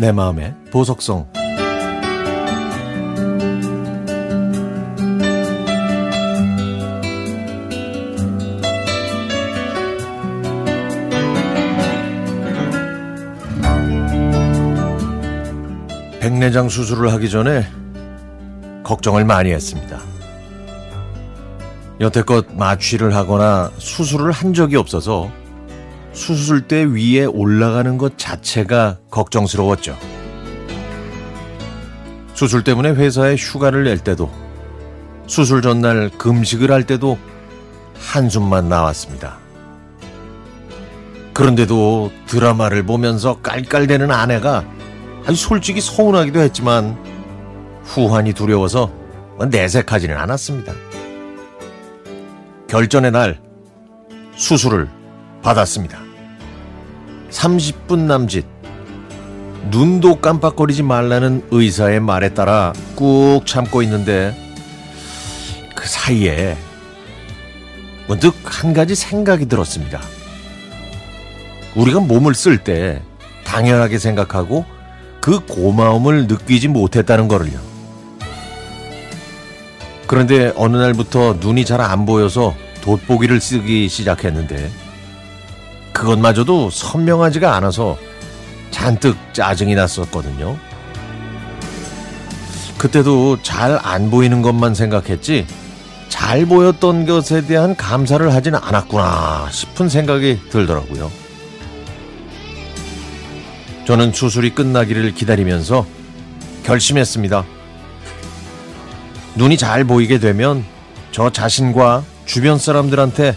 내 마음의 보석성 백내장 수술을 하기 전에 걱정을 많이 했습니다. 여태껏 마취를 하거나 수술을 한 적이 없어서 수술대 위에 올라가는 것 자체가 걱정스러웠죠. 수술 때문에 회사에 휴가를 낼 때도 수술 전날 금식을 할 때도 한숨만 나왔습니다. 그런데도 드라마를 보면서 깔깔대는 아내가 아주 솔직히 서운하기도 했지만 후환이 두려워서 내색하지는 않았습니다. 결전의 날 수술을 받았습니다. 30분 남짓 눈도 깜빡거리지 말라는 의사의 말에 따라 꾹 참고 있는데 그 사이에 문득 한 가지 생각이 들었습니다. 우리가 몸을 쓸 때 당연하게 생각하고 그 고마움을 느끼지 못했다는 거를요. 그런데 어느 날부터 눈이 잘 안 보여서 돋보기를 쓰기 시작했는데 그것마저도 선명하지가 않아서 잔뜩 짜증이 났었거든요. 그때도 잘 안 보이는 것만 생각했지 잘 보였던 것에 대한 감사를 하지는 않았구나 싶은 생각이 들더라고요. 저는 수술이 끝나기를 기다리면서 결심했습니다. 눈이 잘 보이게 되면 저 자신과 주변 사람들한테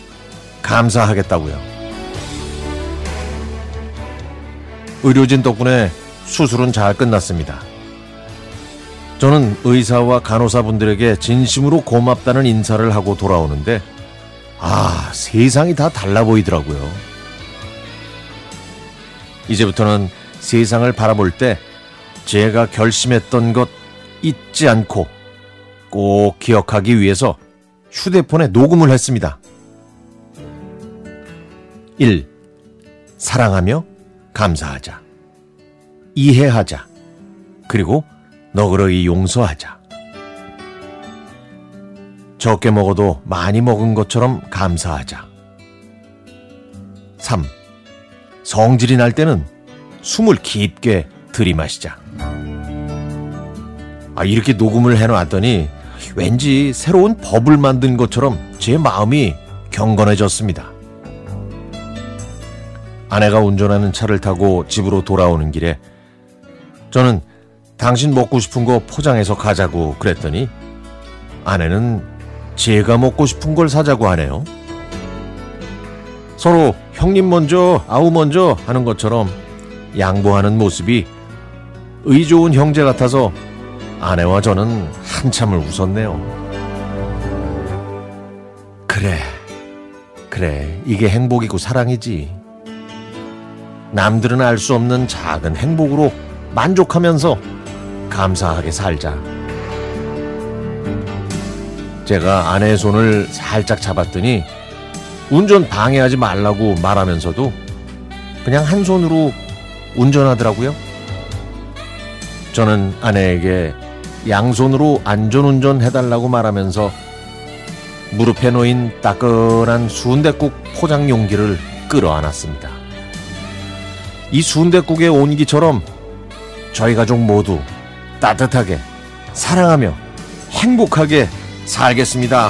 감사하겠다고요. 의료진 덕분에 수술은 잘 끝났습니다. 저는 의사와 간호사분들에게 진심으로 고맙다는 인사를 하고 돌아오는데, 아, 세상이 다 달라 보이더라고요. 이제부터는 세상을 바라볼 때 제가 결심했던 것 잊지 않고 꼭 기억하기 위해서 휴대폰에 녹음을 했습니다. 1. 사랑하며 감사하자. 이해하자. 그리고 너그러이 용서하자. 적게 먹어도 많이 먹은 것처럼 감사하자. 3. 성질이 날 때는 숨을 깊게 들이마시자. 아, 이렇게 녹음을 해놨더니 왠지 새로운 법을 만든 것처럼 제 마음이 경건해졌습니다. 아내가 운전하는 차를 타고 집으로 돌아오는 길에 저는 당신 먹고 싶은 거 포장해서 가자고 그랬더니 아내는 제가 먹고 싶은 걸 사자고 하네요. 서로 형님 먼저, 아우 먼저 하는 것처럼 양보하는 모습이 의 좋은 형제 같아서 아내와 저는 한참을 웃었네요. 그래, 그래, 이게 행복이고 사랑이지. 남들은 알 수 없는 작은 행복으로 만족하면서 감사하게 살자. 제가 아내의 손을 살짝 잡았더니 운전 방해하지 말라고 말하면서도 그냥 한 손으로 운전하더라고요. 저는 아내에게 양손으로 안전운전 해달라고 말하면서 무릎에 놓인 따끈한 순대국 포장 용기를 끌어안았습니다. 이 순대국의 온기처럼 저희 가족 모두 따뜻하게 사랑하며 행복하게 살겠습니다.